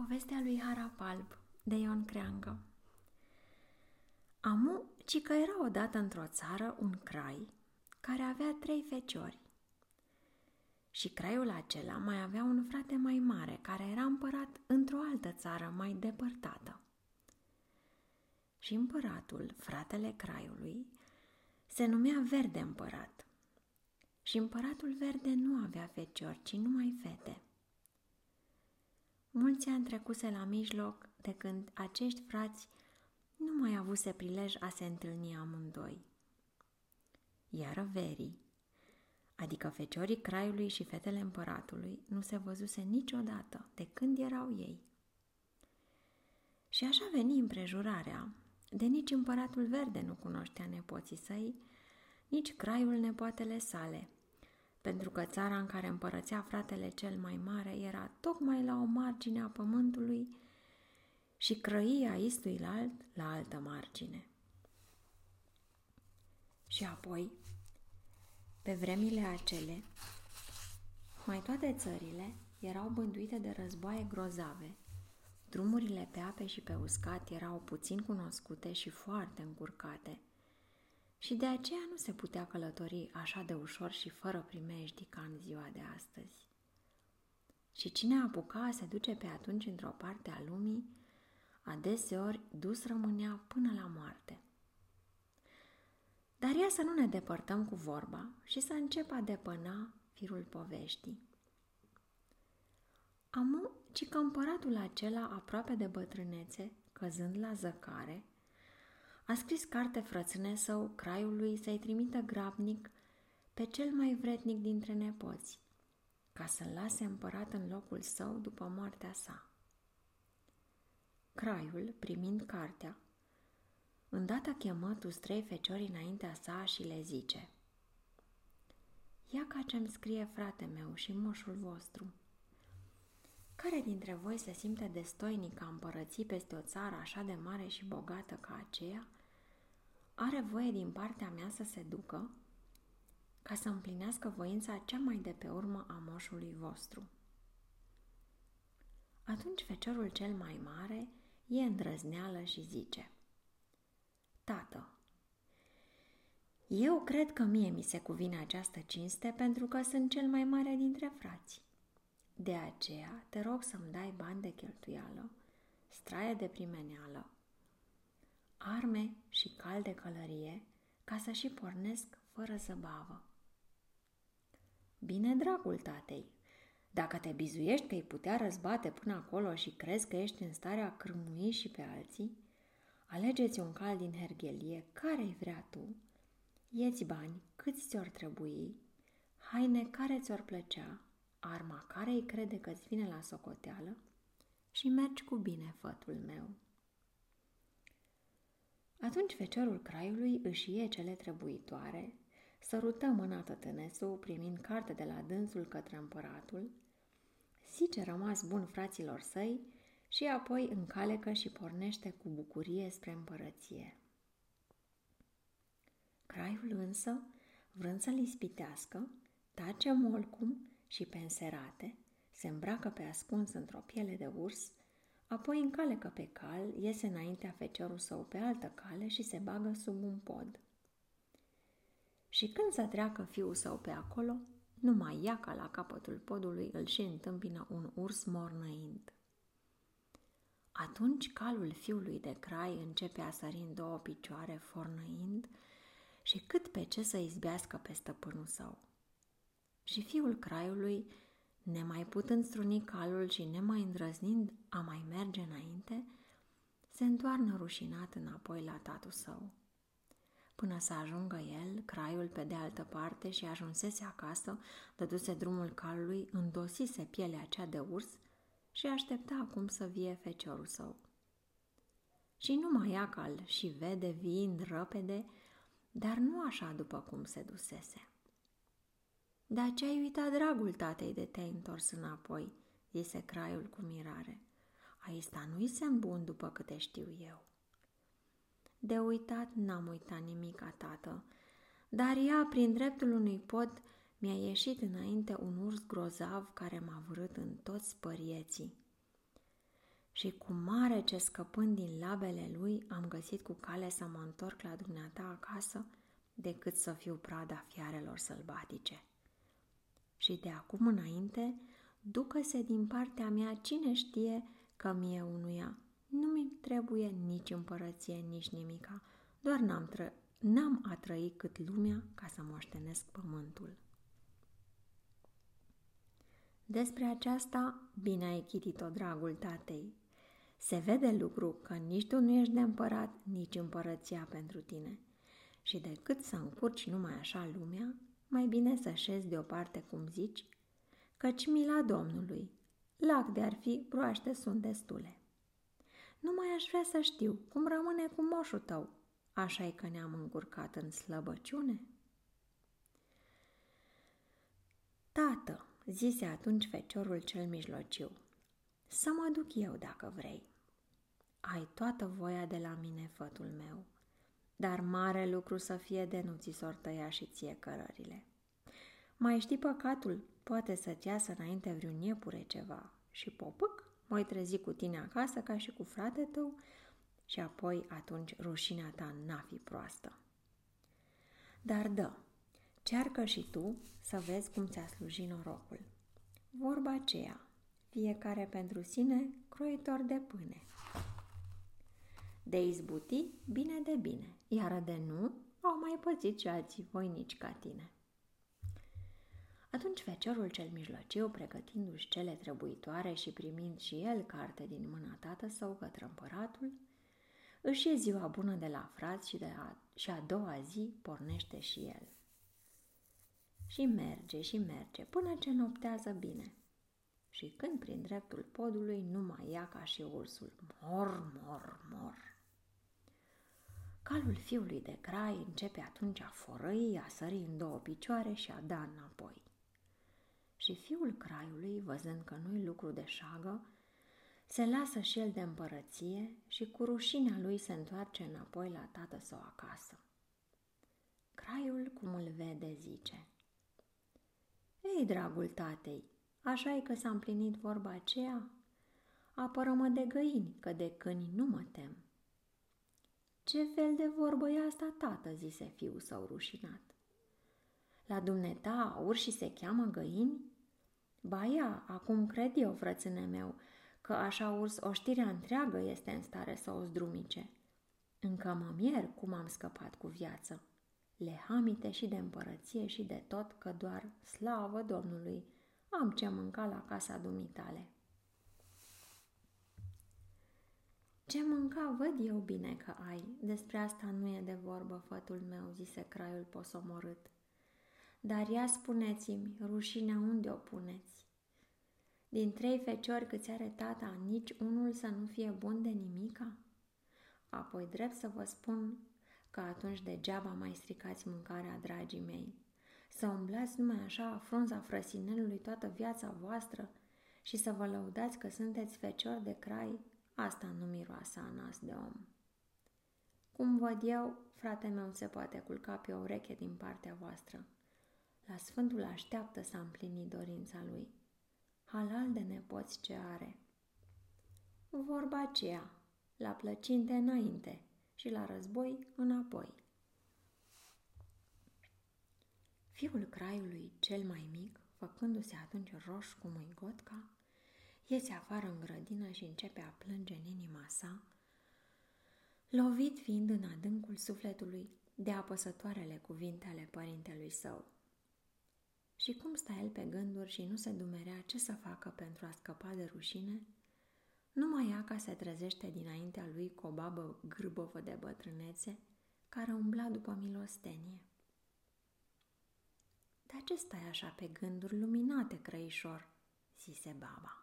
Povestea lui Harapalb de Ion Creangă Amu, ci că era odată într-o țară un crai care avea trei feciori. Și craiul acela mai avea un frate mai mare care era împărat într-o altă țară mai depărtată. Și împăratul, fratele craiului, se numea Verde Împărat. Și împăratul verde nu avea feciori, ci numai fete – Mulți ani trecuse la mijloc de când acești frați nu mai avuse prilej a se întâlni amândoi. Iar verii, adică feciorii craiului și fetele împăratului, nu se văzuse niciodată de când erau ei. Și așa veni împrejurarea, de nici împăratul verde nu cunoștea nepoții săi, nici craiul nepoatele sale – pentru că țara în care împărățea fratele cel mai mare era tocmai la o margine a pământului și crăia istuilalt la altă margine. Și apoi, pe vremile acele, mai toate țările erau bânduite de războaie grozave. Drumurile pe ape și pe uscat erau puțin cunoscute și foarte încurcate – și de aceea nu se putea călători așa de ușor și fără primejdi ca în ziua de astăzi. Și cine apuca se duce pe atunci într-o parte a lumii, adeseori dus rămânea până la moarte. Dar ia să nu ne depărtăm cu vorba și să încep a depăna firul poveștii. Amu, ci că împăratul acela aproape de bătrânețe, căzând la zăcare, a scris carte frățâne său craiului să-i trimită grabnic pe cel mai vretnic dintre nepoți, ca să-l lase împărat în locul său după moartea sa. Craiul, primind cartea, îndată chemă tu trei feciori înaintea sa și le zice Ia ca ce-mi scrie frate meu și moșul vostru. Care dintre voi se simte destoinic a împărății peste o țară așa de mare și bogată ca aceea – are voie din partea mea să se ducă ca să împlinească voința cea mai de pe urmă a moșului vostru. Atunci feciorul cel mai mare e îndrăzneală și zice Tată, eu cred că mie mi se cuvine această cinste pentru că sunt cel mai mare dintre frați. De aceea te rog să-mi dai bani de cheltuială, straie de primeneală, arme și cal de călărie, ca să și pornesc fără zăbavă. Bine, dragul tatei, dacă te bizuiești că îi putea răzbate până acolo și crezi că ești în starea a cârmui și pe alții, alegeți un cal din herghelie, care-i vrea tu, ieți bani câți ți-or trebui, haine care ți-or plăcea, arma care îi crede că-ți vine la socoteală și mergi cu bine, fătul meu. Atunci feciorul craiului își ie cele trebuitoare, sărută mâna tătânesul, primind carte de la dânsul către împăratul, zice rămas bun fraților săi și apoi încalecă și pornește cu bucurie spre împărăție. Craiul însă, vrând să-l ispitească, tace molcum și penserate, se îmbracă pe ascuns într-o piele de urs Apoi încalecă pe cal, iese înaintea feciorul său pe altă cale și se bagă sub un pod. Și când să treacă fiul său pe acolo, numai ia ca la capătul podului îl și întâmpină un urs mornăind. Atunci calul fiului de crai începe a sări în două picioare, fornăind, și cât pe ce să izbească pe stăpânul său. Și fiul craiului Nemai putând struni calul și nemai îndrăznind a mai merge înainte, se întoarnă rușinat înapoi la tatul său. Până să ajungă el, craiul pe de altă parte și ajunsese acasă, dăduse drumul calului, îndosise pielea cea de urs și aștepta acum să vie feciorul său. Și nu mai ia cal și vede viind răpede, dar nu așa după cum se dusese. Dar ce ai uitat, dragul tatei, de te-ai întors înapoi?" zise craiul cu mirare. Aista nu-i semn bun după câte știu eu." De uitat n-am uitat nimic, tată, dar ea, prin dreptul unui pod, mi-a ieșit înainte un urs grozav care m-a vrut în toți părieții. și cu mare ce scăpând din labele lui am găsit cu cale să mă întorc la dumneata acasă decât să fiu prada fiarelor sălbatice. Și de acum înainte, ducă-se din partea mea cine știe că mie unuia nu mi trebuie nici împărăție, nici nimica, doar n-am, tră- n-am a trăi cât lumea ca să moștenesc pământul. Despre aceasta bine ai chitit-o, dragul tatei. Se vede lucru că nici tu nu ești de împărat, nici împărăția pentru tine. Și decât să încurci numai așa lumea, mai bine să șezi deoparte cum zici, căci mila Domnului, lac de ar fi, broaște sunt destule. Nu mai aș vrea să știu cum rămâne cu moșul tău, așa e că ne-am încurcat în slăbăciune? Tată, zise atunci feciorul cel mijlociu, să mă duc eu dacă vrei. Ai toată voia de la mine, fătul meu, dar mare lucru să fie de nu ți s tăia și ție cărările. Mai știi păcatul, poate să-ți iasă înainte vreun iepure ceva și popâc, mai trezi cu tine acasă ca și cu frate tău și apoi atunci rușinea ta n-a fi proastă. Dar dă, cearcă și tu să vezi cum ți-a slujit norocul. Vorba aceea, fiecare pentru sine, croitor de pâine. De izbuti, bine de bine, iar de nu, au mai pățit și alții voinici ca tine. Atunci feciorul cel mijlociu, pregătindu-și cele trebuitoare și primind și el carte din mâna tată său către împăratul, își e ziua bună de la frați și, de a, și a doua zi pornește și el. Și merge și merge până ce noptează bine. Și când prin dreptul podului nu mai ia ca și ursul, mor, mor, mor. Calul fiului de crai începe atunci a forăi, a sări în două picioare și a da înapoi. Și fiul craiului, văzând că nu-i lucru de șagă, se lasă și el de împărăție și cu rușinea lui se întoarce înapoi la tată său acasă. Craiul, cum îl vede, zice, Ei, dragul tatei, așa e că s-a împlinit vorba aceea? Apără-mă de găini, că de câini nu mă tem. Ce fel de vorbă e asta, tată?" zise fiul său rușinat. La dumneata urși se cheamă găini? Ba ia, acum cred eu, frățâne meu, că așa urs oștirea întreagă este în stare să o zdrumice. Încă mă mier cum am scăpat cu viață. Le hamite și de împărăție și de tot că doar, slavă Domnului, am ce mânca la casa dumitale. Ce mânca văd eu bine că ai, despre asta nu e de vorbă, fătul meu, zise craiul posomorât. Dar ia spuneți-mi, rușinea unde o puneți? Din trei feciori câți are tata, nici unul să nu fie bun de nimica? Apoi drept să vă spun că atunci degeaba mai stricați mâncarea, dragii mei. Să umblați numai așa frunza frăsinelului toată viața voastră și să vă lăudați că sunteți feciori de crai, asta nu miroase a nas de om. Cum văd eu, frate meu se poate culca pe o ureche din partea voastră. La Sfântul așteaptă să împlini dorința lui halal de nepoți ce are. Vorba aceea, la plăcinte înainte și la război înapoi. Fiul craiului cel mai mic, făcându-se atunci roș cum îi gotca, iese afară în grădină și începe a plânge în inima sa, lovit fiind în adâncul sufletului de apăsătoarele cuvinte ale părintelui său. Și cum sta el pe gânduri și nu se dumerea ce să facă pentru a scăpa de rușine, numai ca se trezește dinaintea lui cu o babă gârbovă de bătrânețe care umbla după milostenie. De ce stai așa pe gânduri luminate, crăișor?" zise baba.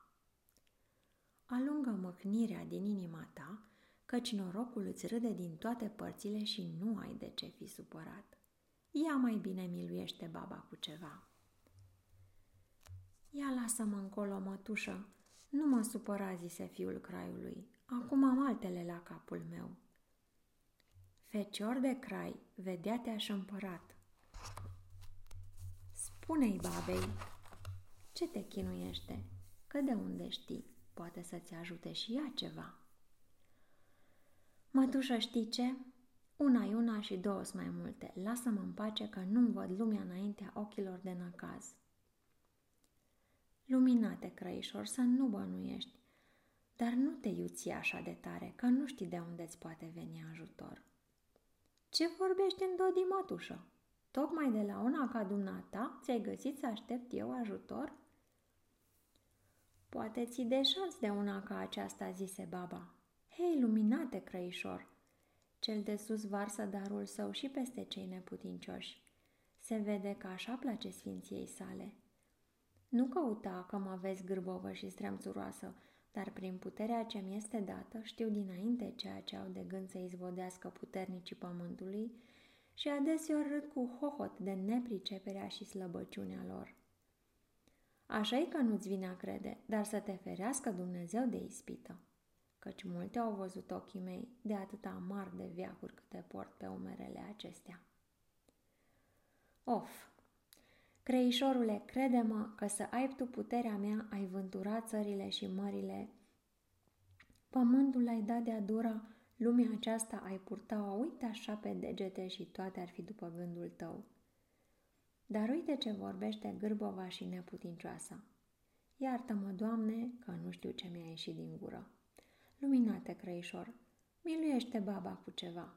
Alungă măhnirea din inima ta, căci norocul îți râde din toate părțile și nu ai de ce fi supărat. Ia mai bine miluiește baba cu ceva. Ia lasă-mă încolo, mătușă, nu mă supăra, zise fiul craiului. Acum am altele la capul meu. Fecior de crai, vedea te-aș împărat. Spune-i babei, ce te chinuiește, că de unde știi? Poate să-ți ajute și ea ceva. Mătușă, știi ce? Una e una și două sunt mai multe. Lasă-mă în pace că nu văd lumea înaintea ochilor de năcaz. Luminate, crăișor, să nu bănuiești, dar nu te iuți așa de tare, că nu știi de unde îți poate veni ajutor. Ce vorbești în dodi, mătușă? Tocmai de la una ca dumneata ți-ai găsit să aștept eu ajutor? Poate ți de șans de una ca aceasta, zise baba. Hei, luminate, crăișor! Cel de sus varsă darul său și peste cei neputincioși. Se vede că așa place sfinției sale. Nu căuta că mă vezi gârbovă și streamțuroasă, dar prin puterea ce mi este dată știu dinainte ceea ce au de gând să izvodească puternicii pământului și adeseori râd cu hohot de nepriceperea și slăbăciunea lor. Așa e că nu-ți vine a crede, dar să te ferească Dumnezeu de ispită, căci multe au văzut ochii mei de atâta mari de viacuri câte port pe umerele acestea. Of, Creișorule, crede-mă că să ai tu puterea mea, ai vântura țările și mările. Pământul ai dat de-a dura, lumea aceasta ai purta-o, uite așa pe degete și toate ar fi după gândul tău. Dar uite ce vorbește gârbova și neputincioasa. Iartă-mă, Doamne, că nu știu ce mi-a ieșit din gură. Luminate, crăișor, miluiește baba cu ceva.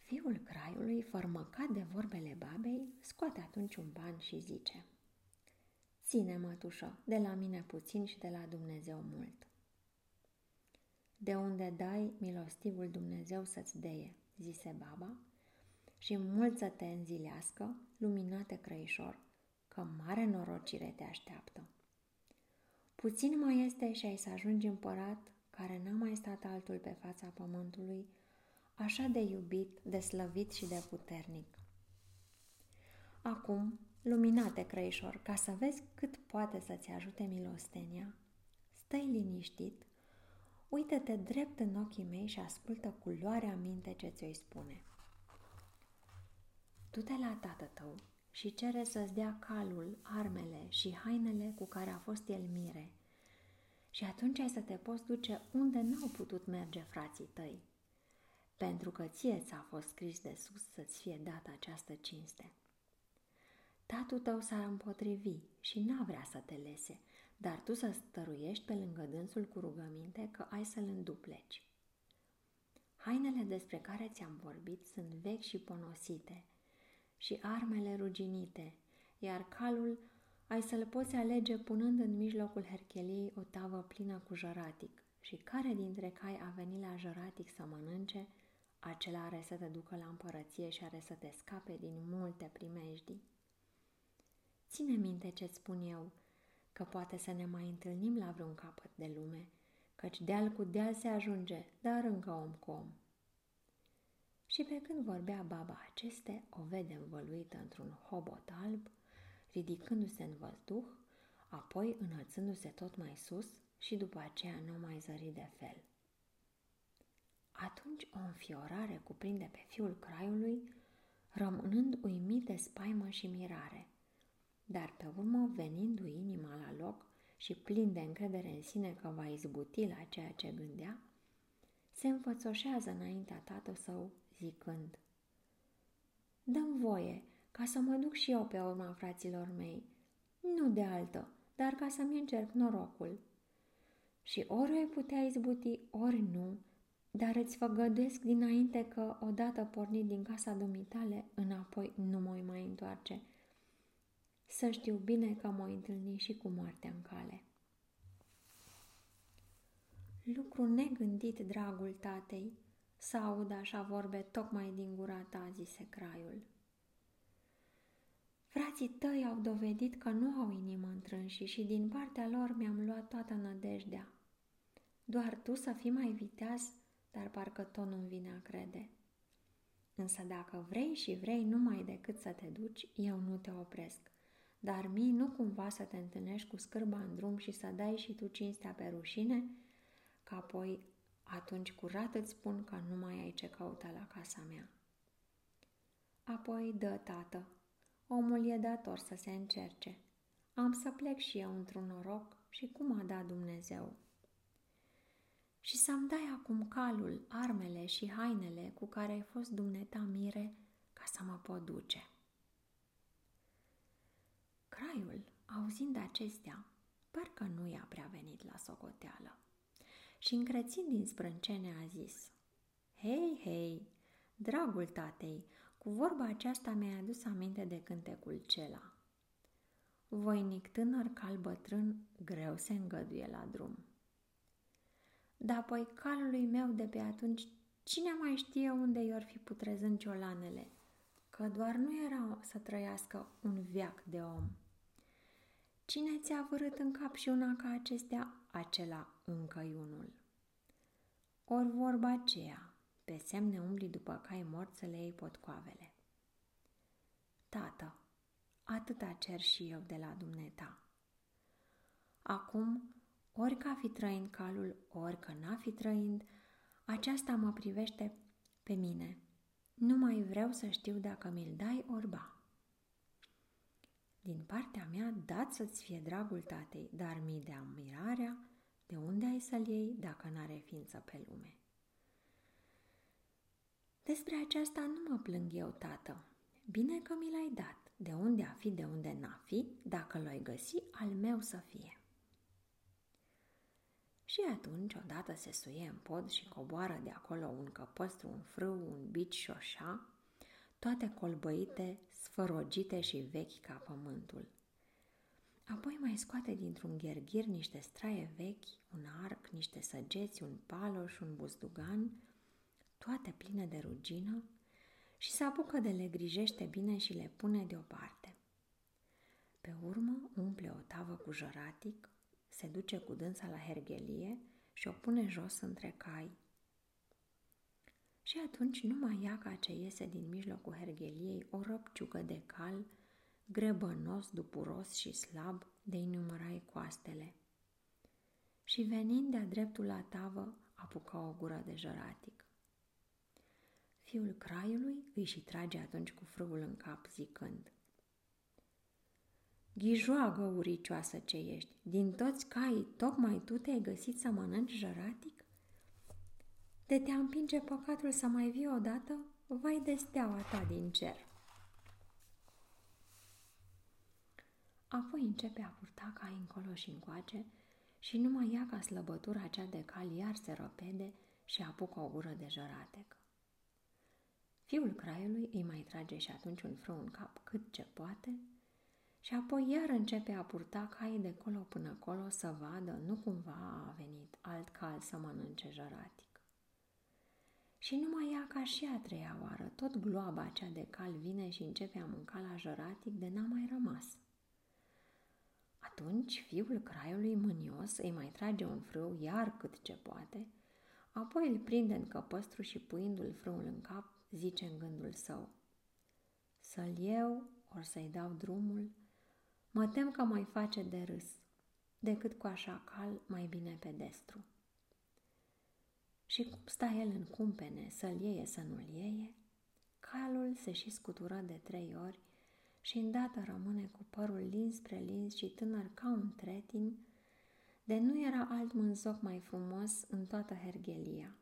Fiul craiului, fărmăcat de vorbele babei, scoate atunci un ban și zice Ține, mătușă, de la mine puțin și de la Dumnezeu mult. De unde dai, milostivul Dumnezeu să-ți deie, zise baba, și mult să te înzilească, luminate crăișor, că mare norocire te așteaptă. Puțin mai este și ai să ajungi împărat care n-a mai stat altul pe fața pământului, așa de iubit, de slăvit și de puternic. Acum, luminate crăișor, ca să vezi cât poate să-ți ajute milostenia, stai liniștit, uită-te drept în ochii mei și ascultă cu luarea minte ce ți-o spune. Du-te la tată tău și cere să-ți dea calul, armele și hainele cu care a fost el mire. Și atunci ai să te poți duce unde n-au putut merge frații tăi, pentru că ție ți-a fost scris de sus să-ți fie dată această cinste. Tatul tău s-ar împotrivi și n-a vrea să te lese, dar tu să stăruiești pe lângă dânsul cu rugăminte că ai să-l îndupleci. Hainele despre care ți-am vorbit sunt vechi și ponosite și armele ruginite, iar calul ai să-l poți alege punând în mijlocul hercheliei o tavă plină cu jăratic și care dintre cai a venit la jăratic să mănânce, acela are să te ducă la împărăție și are să te scape din multe primejdii. Ține minte ce-ți spun eu, că poate să ne mai întâlnim la vreun capăt de lume, căci deal cu deal se ajunge, dar încă om cu om. Și pe când vorbea baba aceste, o vede învăluită într-un hobot alb, ridicându-se în văzduh, apoi înălțându-se tot mai sus și după aceea nu mai zări de fel. Atunci o înfiorare cuprinde pe fiul craiului, rămânând uimit de spaimă și mirare. Dar pe urmă, venindu-i inima la loc și plin de încredere în sine că va izbuti la ceea ce gândea, se înfățoșează înaintea tatăl său, zicând Dăm voie ca să mă duc și eu pe urma fraților mei, nu de altă, dar ca să-mi încerc norocul. Și ori o putea izbuti, ori nu, dar îți făgăduiesc dinainte că, odată pornit din casa dumitale, înapoi nu mă mai întoarce. Să știu bine că mă întâlni și cu moartea în cale. Lucru negândit, dragul tatei, să aud așa vorbe tocmai din gura ta, zise craiul. Frații tăi au dovedit că nu au inimă întrânși și din partea lor mi-am luat toată nădejdea. Doar tu să fii mai viteaz dar parcă tot nu-mi vine a crede. Însă dacă vrei și vrei numai decât să te duci, eu nu te opresc. Dar mie nu cumva să te întâlnești cu scârba în drum și să dai și tu cinstea pe rușine? Că apoi atunci curat îți spun că nu mai ai ce căuta la casa mea. Apoi dă, tată. Omul e dator să se încerce. Am să plec și eu într-un noroc și cum a dat Dumnezeu. Și să-mi dai acum calul, armele și hainele cu care ai fost dumneta mire ca să mă pot duce. Craiul, auzind acestea, parcă nu i-a prea venit la socoteală și încrețind din sprâncene a zis Hei, hei, dragul tatei, cu vorba aceasta mi-ai adus aminte de cântecul cela. Voinic tânăr cal bătrân greu se îngăduie la drum. Dar apoi calului meu de pe atunci cine mai știe unde i-or fi putrezând ciolanele, că doar nu era să trăiască un viac de om. Cine ți-a vărât în cap și una ca acestea, acela încă unul. Ori vorba aceea, pe semne umbli după cai mort să le iei potcoavele. Tată, atâta cer și eu de la dumneta. Acum, ori ca fi trăind calul, ori că n-a fi trăind, aceasta mă privește pe mine. Nu mai vreau să știu dacă mi-l dai orba. Din partea mea, dat să-ți fie dragul tatei, dar mi de admirarea de unde ai să-l iei dacă n-are ființă pe lume. Despre aceasta nu mă plâng eu, tată. Bine că mi l-ai dat. De unde a fi, de unde n-a fi, dacă l-ai găsi, al meu să fie. Și atunci, odată se suie în pod și coboară de acolo un căpăstru, un frâu, un bici și șa, toate colbăite, sfărogite și vechi ca pământul. Apoi mai scoate dintr-un gherghir niște straie vechi, un arc, niște săgeți, un paloș, un buzdugan, toate pline de rugină, și se apucă de le grijește bine și le pune deoparte. Pe urmă umple o tavă cu jăratic, se duce cu dânsa la hergelie și o pune jos între cai. Și atunci nu mai ia ca ce iese din mijlocul hergeliei o răpciucă de cal, grebănos, dupuros și slab de-i numărai coastele. Și venind de-a dreptul la tavă, apucă o gură de jăratic. Fiul craiului îi și trage atunci cu frâul în cap, zicând Ghijoagă, uricioasă ce ești, din toți caii, tocmai tu te-ai găsit să mănânci jăratic? De te împinge păcatul să mai vii odată, vai de steaua ta din cer. Apoi începe a purta cai încolo și încoace și nu mai ia ca slăbătura cea de cal iar se răpede și apucă o gură de jăratec. Fiul craiului îi mai trage și atunci un frâu în cap cât ce poate și apoi iar începe a purta caii de colo până colo să vadă nu cumva a venit alt cal să mănânce jăratic. Și numai ea ca și a treia oară, tot gloaba acea de cal vine și începe a mânca la jăratic de n-a mai rămas. Atunci fiul craiului mânios îi mai trage un frâu iar cât ce poate, apoi îl prinde în căpăstru și puindu-l frâul în cap, zice în gândul său. Să-l iau, ori să-i dau drumul, mă tem că mai face de râs, decât cu așa cal mai bine pe destru. Și cum sta el în cumpene să-l iei să nu-l iei, calul se și scutură de trei ori și îndată rămâne cu părul lins spre lins și tânăr ca un tretin, de nu era alt mânzoc mai frumos în toată hergelia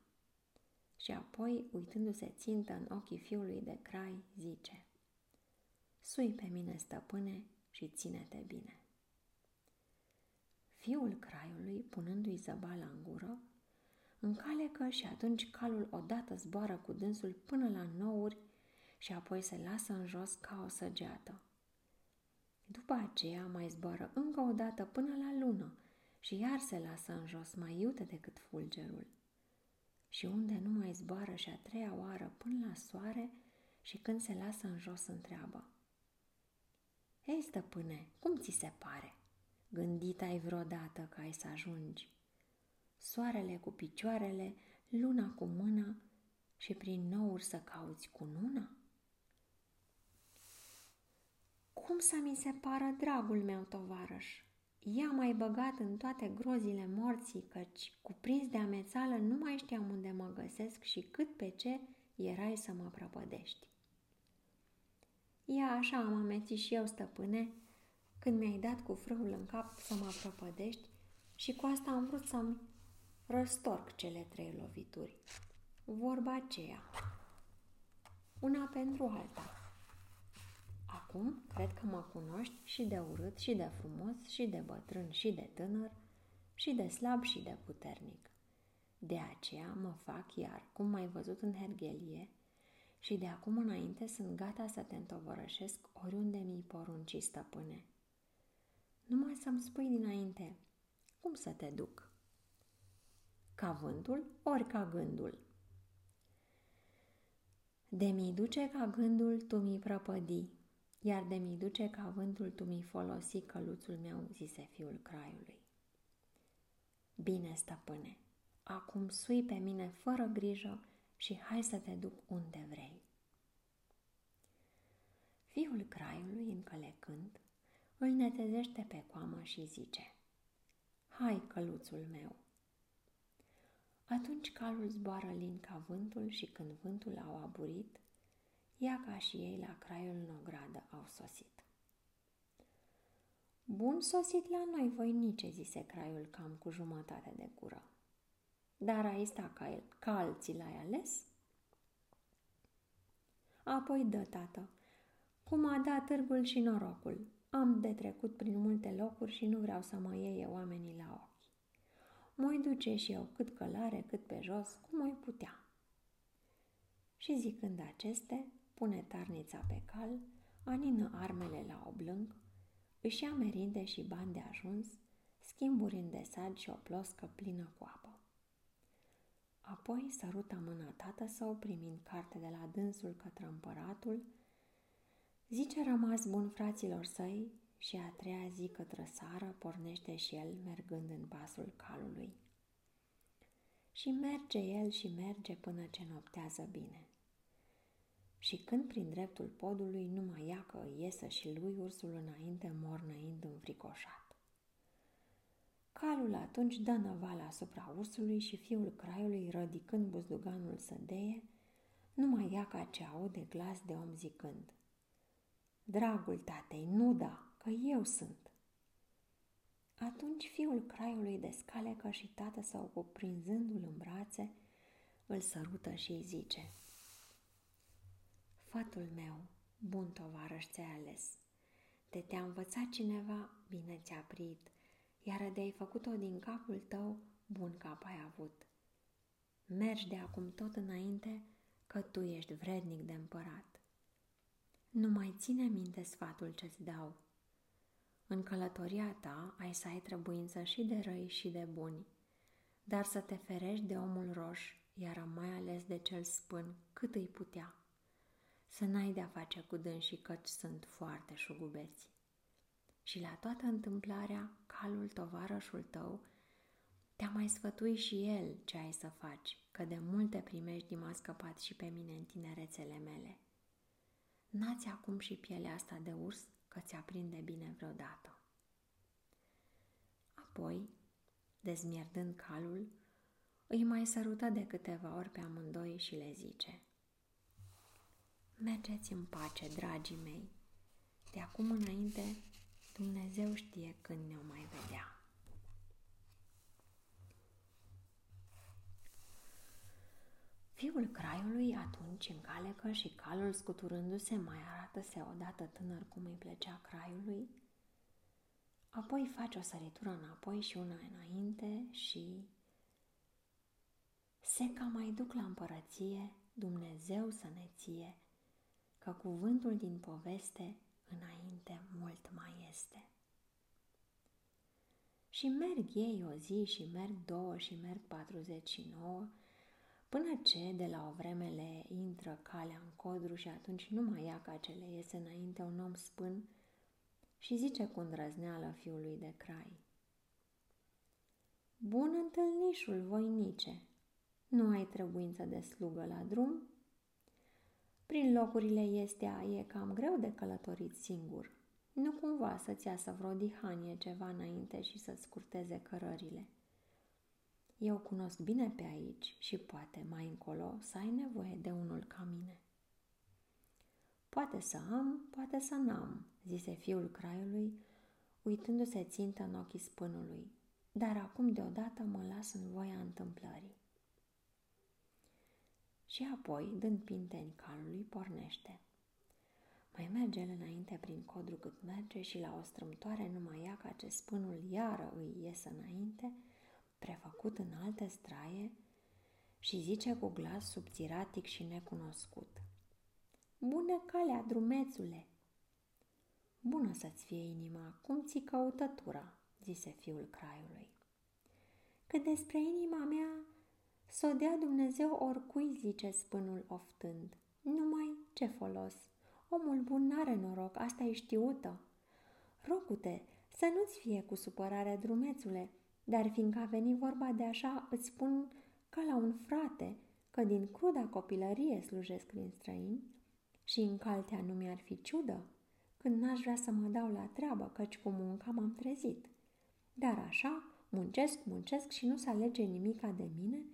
și apoi, uitându-se țintă în ochii fiului de crai, zice Sui pe mine, stăpâne, și ține-te bine. Fiul craiului, punându-i zăbala în gură, încalecă și atunci calul odată zboară cu dânsul până la nouri și apoi se lasă în jos ca o săgeată. După aceea mai zboară încă o dată până la lună și iar se lasă în jos mai iute decât fulgerul și unde nu mai zboară și a treia oară până la soare și când se lasă în jos întreabă. Ei, stăpâne, cum ți se pare? Gândit ai vreodată că ai să ajungi? Soarele cu picioarele, luna cu mâna și prin nouri să cauți cu nuna? Cum să mi se pară, dragul meu tovarăș? Ea mai băgat în toate grozile morții, căci, cuprins de amețală, nu mai știam unde mă găsesc și cât pe ce erai să mă prăpădești. Ia așa am amețit și eu, stăpâne, când mi-ai dat cu frâul în cap să mă prăpădești Și cu asta am vrut să-mi răstorc cele trei lovituri. Vorba aceea, una pentru alta. Acum cred că mă cunoști și de urât și de frumos și de bătrân și de tânăr și de slab și de puternic. De aceea mă fac iar, cum m-ai văzut în hergelie, și de acum înainte sunt gata să te întovărășesc oriunde mi-i porunci, stăpâne. Numai să-mi spui dinainte, cum să te duc? Ca vântul ori ca gândul? De mi duce ca gândul, tu mi prăpădi, iar de mi duce ca vântul, tu mi folosi căluțul meu, zise fiul craiului. Bine, stăpâne, acum sui pe mine fără grijă și hai să te duc unde vrei. Fiul craiului, încălecând, îl netezește pe coamă și zice, Hai, căluțul meu! Atunci calul zboară lin ca vântul și când vântul au aburit, ea ca și ei la craiul în ogradă au sosit. Bun sosit la noi, voinice, zise craiul cam cu jumătate de gură. Dar ai sta ca, el, ca alții l-ai ales? Apoi dă, tată, cum a dat târgul și norocul. Am de trecut prin multe locuri și nu vreau să mă iei oamenii la ochi. Mă duce și eu cât călare, cât pe jos, cum o putea. Și zicând aceste, pune tarnița pe cal, anină armele la oblâng, își ia merinde și bani de ajuns, schimburi în desad și o ploscă plină cu apă. Apoi sărută mâna tată său primind carte de la dânsul către împăratul, zice rămas bun fraților săi și a treia zi către sară pornește și el mergând în pasul calului. Și merge el și merge până ce noptează bine. Și când prin dreptul podului numai ia că iesă și lui ursul înainte mornăind înfricoșat. Calul atunci dă năval asupra ursului și fiul craiului, rădicând buzduganul să deie, nu mai ia ca ce aude glas de om zicând. Dragul tatei, nu da, că eu sunt. Atunci fiul craiului descalecă și tată sau cuprinzându-l în brațe, îl sărută și îi zice Fătul meu, bun tovarăș ți-ai ales. De te-a învățat cineva, bine ți-a prit, iar de-ai făcut-o din capul tău, bun cap ai avut. Mergi de acum tot înainte, că tu ești vrednic de împărat. Nu mai ține minte sfatul ce-ți dau. În călătoria ta ai să ai trebuință și de răi și de buni, dar să te ferești de omul roș, iar mai ales de cel spân cât îi putea. Să n-ai de-a face cu dânsii căci sunt foarte șugubeți și la toată întâmplarea, calul tovarășul tău te-a mai sfătui și el ce ai să faci, că de multe primești m-a scăpat și pe mine în tinerețele mele. N-ați acum și pielea asta de urs, că ți prinde bine vreodată. Apoi, dezmierdând calul, îi mai sărută de câteva ori pe amândoi și le zice Mergeți în pace, dragii mei, de acum înainte Dumnezeu știe când ne-o mai vedea. Fiul craiului atunci încalecă și calul scuturându-se mai arată-se odată tânăr cum îi plăcea craiului, apoi face o săritură înapoi și una înainte și se ca mai duc la împărăție, Dumnezeu să ne ție, că cuvântul din poveste înainte mult mai este. Și merg ei o zi și merg două și merg 49, până ce de la o vreme le intră calea în codru și atunci nu mai ia ca ce le iese înainte un om spân și zice cu îndrăzneală fiului de crai. Bun întâlnișul, voinice, nu ai trebuință de slugă la drum? Prin locurile este e cam greu de călătorit singur. Nu cumva să-ți iasă vreo dihanie ceva înainte și să-ți scurteze cărările. Eu cunosc bine pe aici și poate mai încolo să ai nevoie de unul ca mine. Poate să am, poate să n-am, zise fiul craiului, uitându-se țintă în ochii spânului. dar acum deodată mă las în voia întâmplării. Și apoi, dând pinteni calului, pornește. Mai merge el înainte prin codru cât merge și la o strâmtoare numai ia ca ce spânul iară îi iese înainte, prefăcut în alte straie, și zice cu glas subțiratic și necunoscut. Bună calea, drumețule! Bună să-ți fie inima, cum ți căutătura, zise fiul craiului. Cât despre inima mea, să o dea Dumnezeu oricui, zice spânul oftând. Numai ce folos? Omul bun n-are noroc, asta e știută. Rocute, să nu-ți fie cu supărare, drumețule, dar fiindcă a venit vorba de așa, îți spun ca la un frate, că din cruda copilărie slujesc prin străini și în caltea nu mi-ar fi ciudă, când n-aș vrea să mă dau la treabă, căci cu munca m-am trezit. Dar așa, muncesc, muncesc și nu se alege nimica de mine,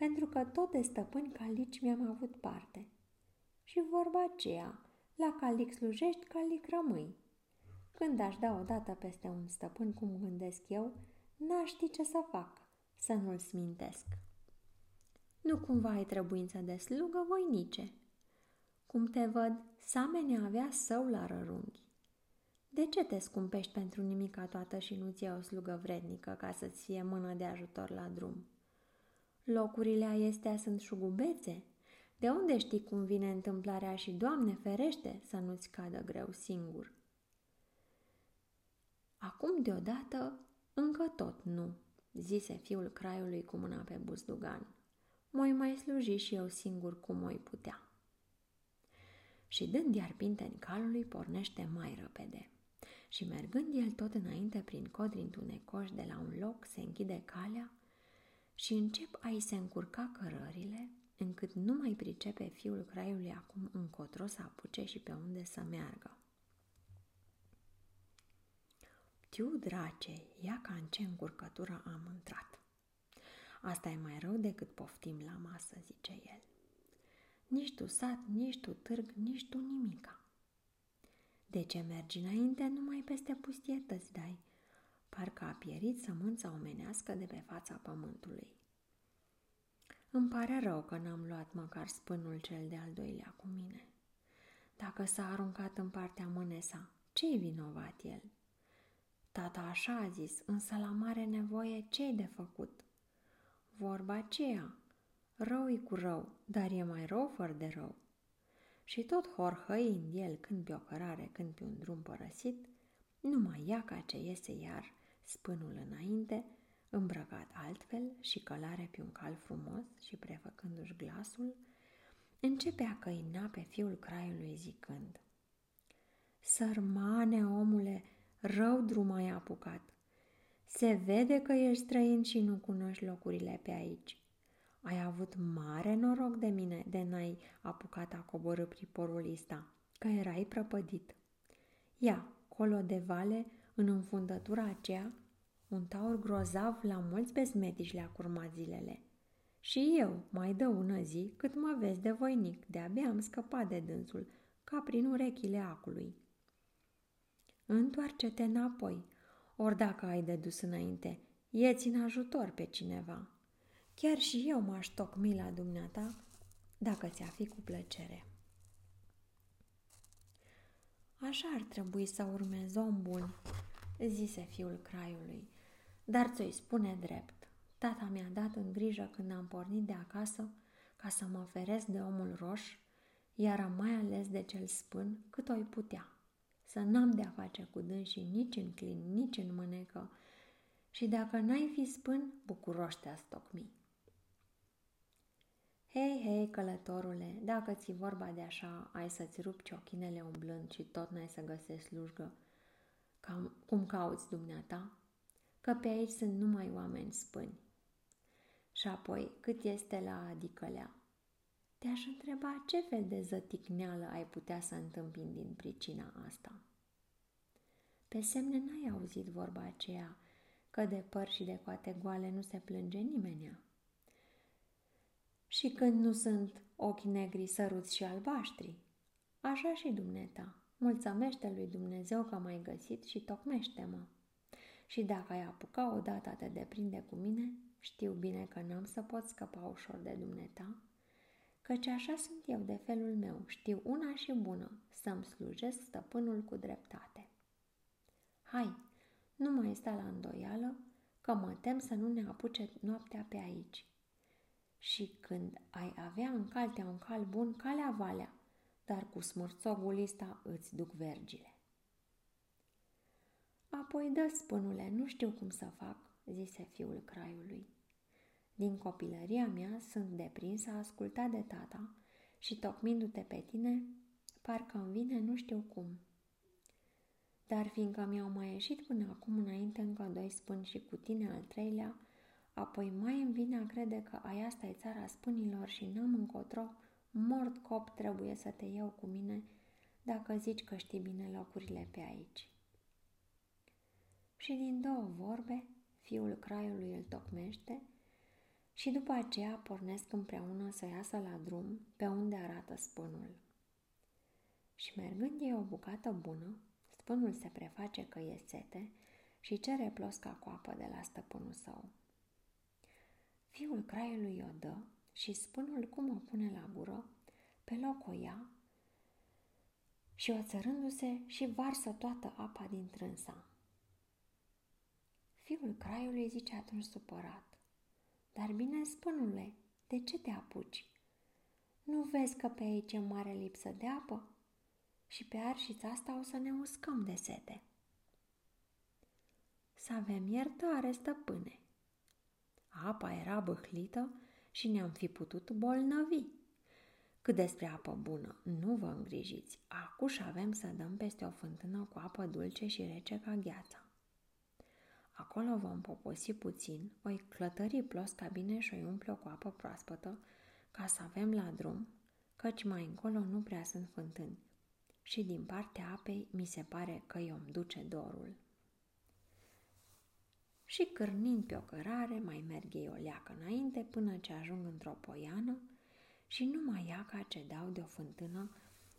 pentru că tot de stăpâni calici mi-am avut parte. Și vorba aceea, la calic slujești, calic rămâi. Când aș da odată peste un stăpân cum gândesc eu, n-aș ști ce să fac, să nu-l smintesc. Nu cumva ai trebuință de slugă voinice. Cum te văd, samene avea său la rărunghi. De ce te scumpești pentru nimica toată și nu-ți o slugă vrednică ca să-ți fie mână de ajutor la drum? Locurile aiestea sunt șugubețe. De unde știi cum vine întâmplarea și, Doamne, ferește să nu-ți cadă greu singur? Acum deodată încă tot nu, zise fiul craiului cu mâna pe buzdugan. Moi mai sluji și eu singur cum moi putea. Și dând iar pinteni calului, pornește mai repede. Și mergând el tot înainte prin codri întunecoși de la un loc, se închide calea și încep a-i se încurca cărările, încât nu mai pricepe fiul craiului acum încotro să apuce și pe unde să meargă. Tiu drace, ia ca în ce încurcătură am intrat. Asta e mai rău decât poftim la masă, zice el. Nici tu sat, nici tu târg, nici tu nimica. De ce mergi înainte numai peste pustietăți dai? Parcă a pierit sămânța omenească de pe fața pământului. Îmi pare rău că n-am luat măcar spânul cel de-al doilea cu mine. Dacă s-a aruncat în partea mânesa, ce-i vinovat el? Tata așa a zis, însă la mare nevoie ce-i de făcut? Vorba aceea, rău cu rău, dar e mai rău fără de rău. Și tot horhăind el când pe o cărare, când pe un drum părăsit, numai ia ca ce iese iar spânul înainte, îmbrăcat altfel și călare pe un cal frumos și prefăcându-și glasul, începe a căina pe fiul craiului zicând Sărmane, omule, rău drum ai apucat. Se vede că ești străin și nu cunoști locurile pe aici. Ai avut mare noroc de mine de n-ai apucat a coborâ priporul ăsta, că erai prăpădit. Ia, colo de vale, în înfundătura aceea, un taur grozav la mulți bezmetici le-a curmat zilele. Și eu mai dă ună zi cât mă vezi de voinic, de-abia am scăpat de dânsul, ca prin urechile acului. Întoarce-te înapoi, ori dacă ai de dus înainte, ieți în ajutor pe cineva. Chiar și eu m-aș tocmi la dumneata, dacă ți-a fi cu plăcere. Așa ar trebui să urmezi om bun, zise fiul craiului, dar ți-o spune drept. Tata mi-a dat în grijă când am pornit de acasă ca să mă feresc de omul roș, iar am mai ales de cel spân cât o putea. Să n-am de-a face cu dânsii nici în clin, nici în mânecă, și dacă n-ai fi spân, bucuroși te stocmi. Hei, hei, călătorule, dacă ți vorba de așa, ai să-ți rup ciochinele umblând și tot n-ai să găsești slujgă, Cam, cum cauți dumneata? Că pe aici sunt numai oameni spâni. Și apoi, cât este la adicălea? Te-aș întreba ce fel de zăticneală ai putea să întâmpini din pricina asta. Pe semne n-ai auzit vorba aceea, că de păr și de coate goale nu se plânge nimenea. Și când nu sunt ochi negri săruți și albaștri, așa și dumneata, mulțămește lui Dumnezeu că m-ai găsit și tocmește-mă. și dacă ai apuca odată a te deprinde cu mine, știu bine că n-am să pot scăpa ușor de dumneata, căci așa sunt eu de felul meu, știu una și bună, să-mi slujesc stăpânul cu dreptate. Hai, nu mai sta la îndoială, că mă tem să nu ne apuce noaptea pe aici. Și când ai avea în caltea un cal bun, calea valea, dar cu smârțogul ăsta îți duc vergile. Apoi dă, spânule, nu știu cum să fac, zise fiul craiului. Din copilăria mea sunt deprins a asculta de tata și tocmindu-te pe tine, parcă îmi vine nu știu cum. Dar fiindcă mi-au mai ieșit până acum înainte încă doi spâni și cu tine al treilea, apoi mai îmi vine a crede că ai asta e țara spânilor și n-am încotro, mort cop trebuie să te iau cu mine dacă zici că știi bine locurile pe aici. Și din două vorbe, fiul craiului îl tocmește și după aceea pornesc împreună să iasă la drum pe unde arată spânul. Și mergând ei o bucată bună, spânul se preface că e sete și cere plosca cu apă de la stăpânul său. Fiul craiului o dă și spânul cum o pune la gură, pe loc o ia și o țărându-se și varsă toată apa din trânsa. Fiul craiului zice atunci supărat, Dar bine, spânule, de ce te apuci? Nu vezi că pe aici e mare lipsă de apă? Și pe arșița asta o să ne uscăm de sete. Să avem iertare, stăpâne. Apa era băhlită și ne-am fi putut bolnăvi. Cât despre apă bună, nu vă îngrijiți. Acuș avem să dăm peste o fântână cu apă dulce și rece ca gheața. Acolo vom poposi puțin, voi clătări plosca bine și o umple cu apă proaspătă, ca să avem la drum, căci mai încolo nu prea sunt fântâni. Și din partea apei mi se pare că i-om duce dorul. Și cârnind pe o cărare, mai merg ei o leacă înainte până ce ajung într-o poiană și numai iaca ce dau de o fântână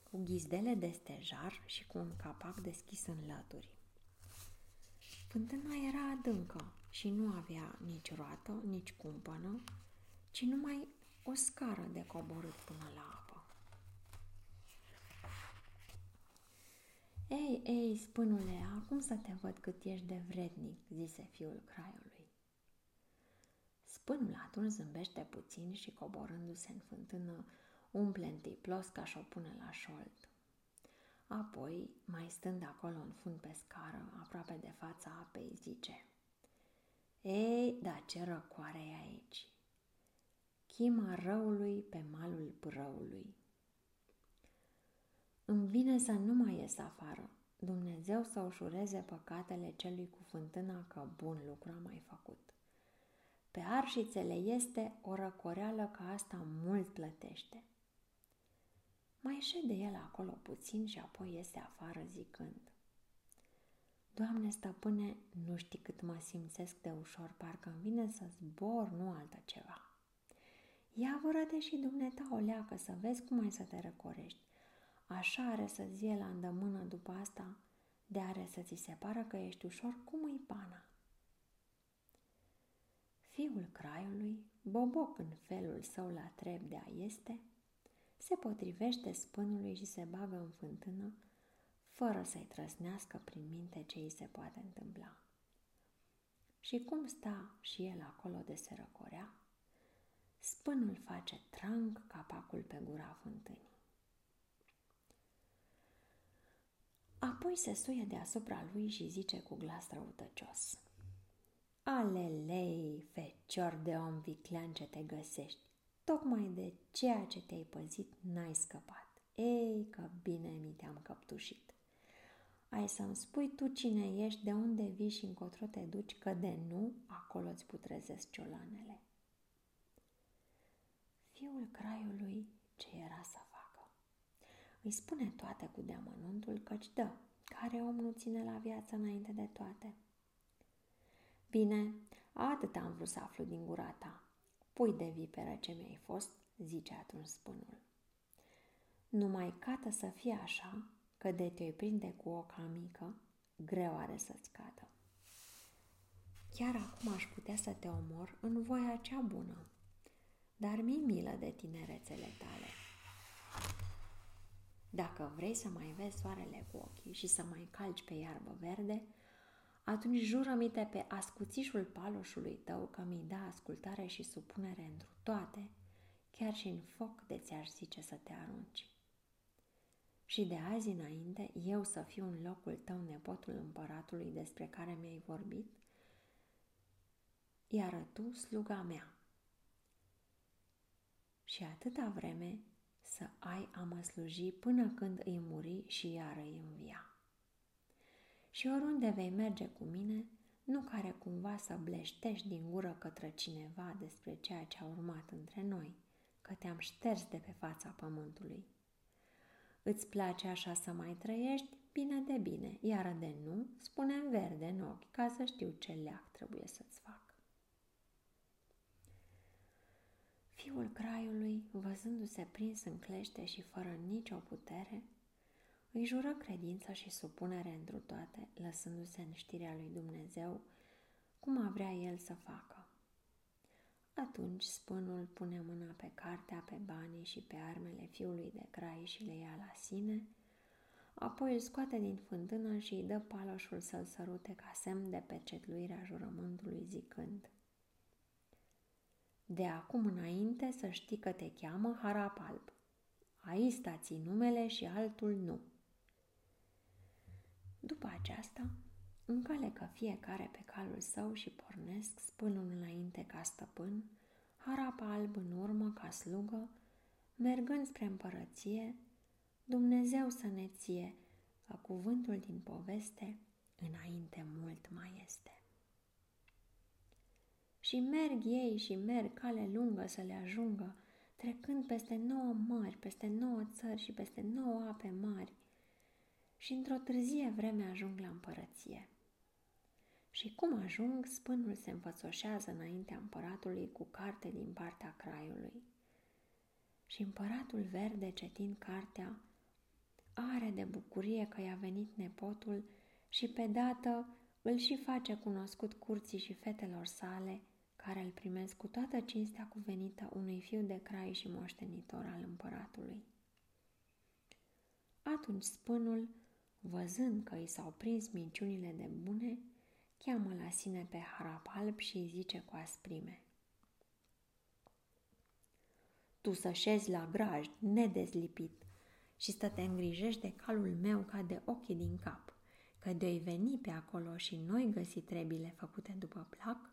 cu ghizdele de stejar și cu un capac deschis în lături. Fântâna era adâncă și nu avea nici roată, nici cumpănă, ci numai o scară de coborât până la apă. Ei, ei, spânule, acum să te văd cât ești de vrednic, zise fiul craiului. Spânul atunci zâmbește puțin și coborându-se în fântână, umple întâi plosca și o pune la șold. Apoi, mai stând acolo în fund pe scară, aproape de fața apei, zice Ei, da ce răcoare e aici! Chima răului pe malul brăului. Îmi vine să nu mai ies afară. Dumnezeu să ușureze păcatele celui cu fântâna că bun lucru a mai făcut. Pe arșițele este o răcoreală ca asta mult plătește. Mai șede el acolo puțin și apoi iese afară zicând Doamne stăpâne, nu știi cât mă simțesc de ușor, parcă îmi vine să zbor, nu altă ceva. Ia vără și dumneata o leacă să vezi cum ai să te răcorești. Așa are să zie la îndemână după asta, de are să ți se pară că ești ușor cum îi pana. Fiul craiului, boboc în felul său la treb de a este, se potrivește spânului și se bagă în fântână, fără să-i trăsnească prin minte ce îi se poate întâmpla. Și cum sta și el acolo de se răcorea, spânul face trang capacul pe gura fântânii. Apoi se suie deasupra lui și zice cu glas răutăcios. Alelei, fecior de om viclean ce te găsești, tocmai de ceea ce te-ai păzit n-ai scăpat. Ei, că bine mi te-am căptușit. Ai să-mi spui tu cine ești, de unde vii și încotro te duci, că de nu, acolo îți putrezesc ciolanele. Fiul craiului ce era să facă? Îi spune toate cu deamănuntul, căci dă, care om nu ține la viață înainte de toate. Bine, atât am vrut să aflu din gura ta, Pui de viperă ce mi-ai fost, zice atunci spânul. Numai cată să fie așa, că de te prinde cu oca mică, greu are să-ți cadă. Chiar acum aș putea să te omor în voia cea bună, dar mi milă de tinerețele tale. Dacă vrei să mai vezi soarele cu ochii și să mai calci pe iarbă verde, atunci jură-mi-te pe ascuțișul paloșului tău că mi da ascultare și supunere întru toate, chiar și în foc de ți-aș zice să te arunci. Și de azi înainte eu să fiu în locul tău nepotul împăratului despre care mi-ai vorbit, iar tu sluga mea. Și atâta vreme să ai a mă sluji până când îi muri și iar îi învia. Și oriunde vei merge cu mine, nu care cumva să bleștești din gură către cineva despre ceea ce a urmat între noi, că te-am șters de pe fața pământului. Îți place așa să mai trăiești? Bine de bine, iar de nu, spune verde în ochi, ca să știu ce leac trebuie să-ți fac. Fiul craiului, văzându-se prins în clește și fără nicio putere, îi jură credință și supunere întru toate, lăsându-se în știrea lui Dumnezeu, cum a vrea el să facă. Atunci spânul pune mâna pe cartea, pe banii și pe armele fiului de crai și le ia la sine, apoi îl scoate din fântână și îi dă paloșul să-l sărute ca semn de pecetluirea jurământului zicând – de acum înainte să știi că te cheamă Harap Alb. Aici stați numele și altul nu. După aceasta, încalecă fiecare pe calul său și pornesc, spânul înainte ca stăpân, Harap Alb în urmă ca slugă, mergând spre împărăție, Dumnezeu să ne ție, că cuvântul din poveste înainte mult mai este și merg ei și merg cale lungă să le ajungă, trecând peste nouă mări, peste nouă țări și peste nouă ape mari. Și într-o târzie vreme ajung la împărăție. Și cum ajung, spânul se înfățoșează înaintea împăratului cu carte din partea craiului. Și împăratul verde, cetind cartea, are de bucurie că i-a venit nepotul și pe dată îl și face cunoscut curții și fetelor sale, care îl primesc cu toată cinstea cuvenită unui fiu de crai și moștenitor al împăratului. Atunci spânul, văzând că i s-au prins minciunile de bune, cheamă la sine pe harap alb și îi zice cu asprime. Tu să șezi la graj, nedezlipit, și să te îngrijești de calul meu ca de ochii din cap, că de-i veni pe acolo și noi găsi trebile făcute după plac,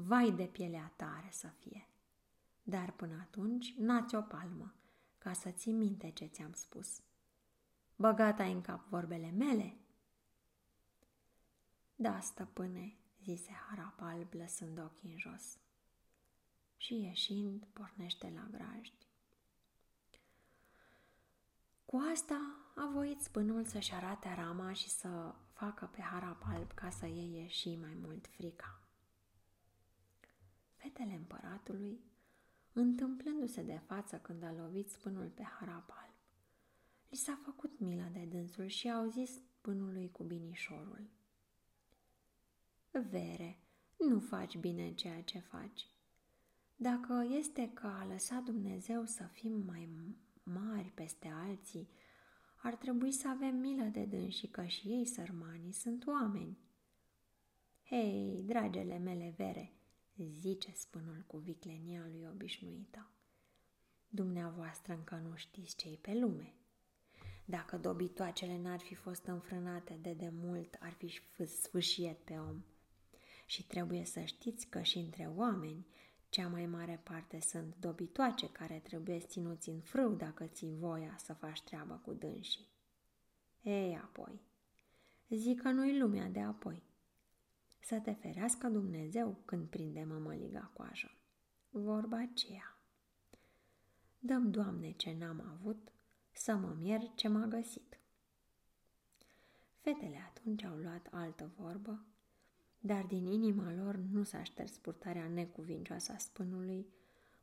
vai de pielea tare să fie. Dar până atunci, nați o palmă, ca să ții minte ce ți-am spus. Băgata în cap vorbele mele? Da, stăpâne, zise Harap alb lăsând ochii în jos. Și ieșind, pornește la grajdi. Cu asta a voit spânul să-și arate rama și să facă pe harap alb ca să iei și mai mult frica. Fetele împăratului, întâmplându-se de față când a lovit spânul pe harap alb, li s-a făcut milă de dânsul și au zis spânului cu binișorul. Vere, nu faci bine ceea ce faci. Dacă este că a lăsat Dumnezeu să fim mai mari peste alții, ar trebui să avem milă de dâns și că și ei, sărmanii, sunt oameni. Hei, dragele mele vere, zice spânul cu viclenia lui obișnuită. Dumneavoastră încă nu știți ce pe lume. Dacă dobitoacele n-ar fi fost înfrânate de demult, ar fi sfâșiet pe om. Și trebuie să știți că și între oameni, cea mai mare parte sunt dobitoace care trebuie ținuți în frâu dacă ții voia să faci treabă cu dânsii. Ei, apoi, zic că nu-i lumea de apoi. Să te ferească Dumnezeu când prinde mămăliga coajă. Vorba aceea. Dăm, Doamne, ce n-am avut, să mă mier ce m-a găsit. Fetele atunci au luat altă vorbă, dar din inima lor nu s-a șters purtarea necuvincioasă a spânului,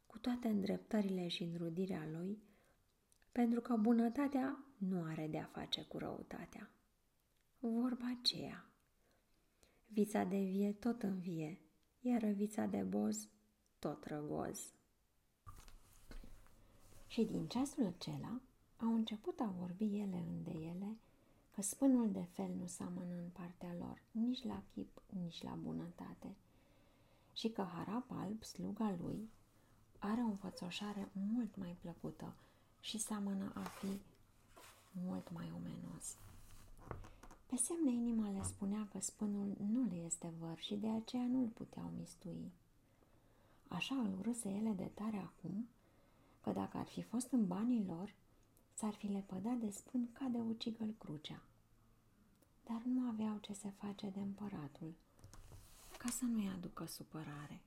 cu toate îndreptările și înrudirea lui, pentru că bunătatea nu are de-a face cu răutatea. Vorba aceea vița de vie tot învie, iar vița de boz tot răgoz. Și din ceasul acela au început a vorbi ele înde ele că spânul de fel nu seamănă în partea lor, nici la chip, nici la bunătate, și că Harap Alb, sluga lui, are o înfățoșare mult mai plăcută și seamănă a fi mult mai omenos. Pe semne inima le spunea că spânul nu le este văr și de aceea nu îl puteau mistui. Așa îl urâse ele de tare acum, că dacă ar fi fost în banii lor, s-ar fi lepădat de spân ca de ucigăl crucea. Dar nu aveau ce se face de împăratul, ca să nu-i aducă supărare.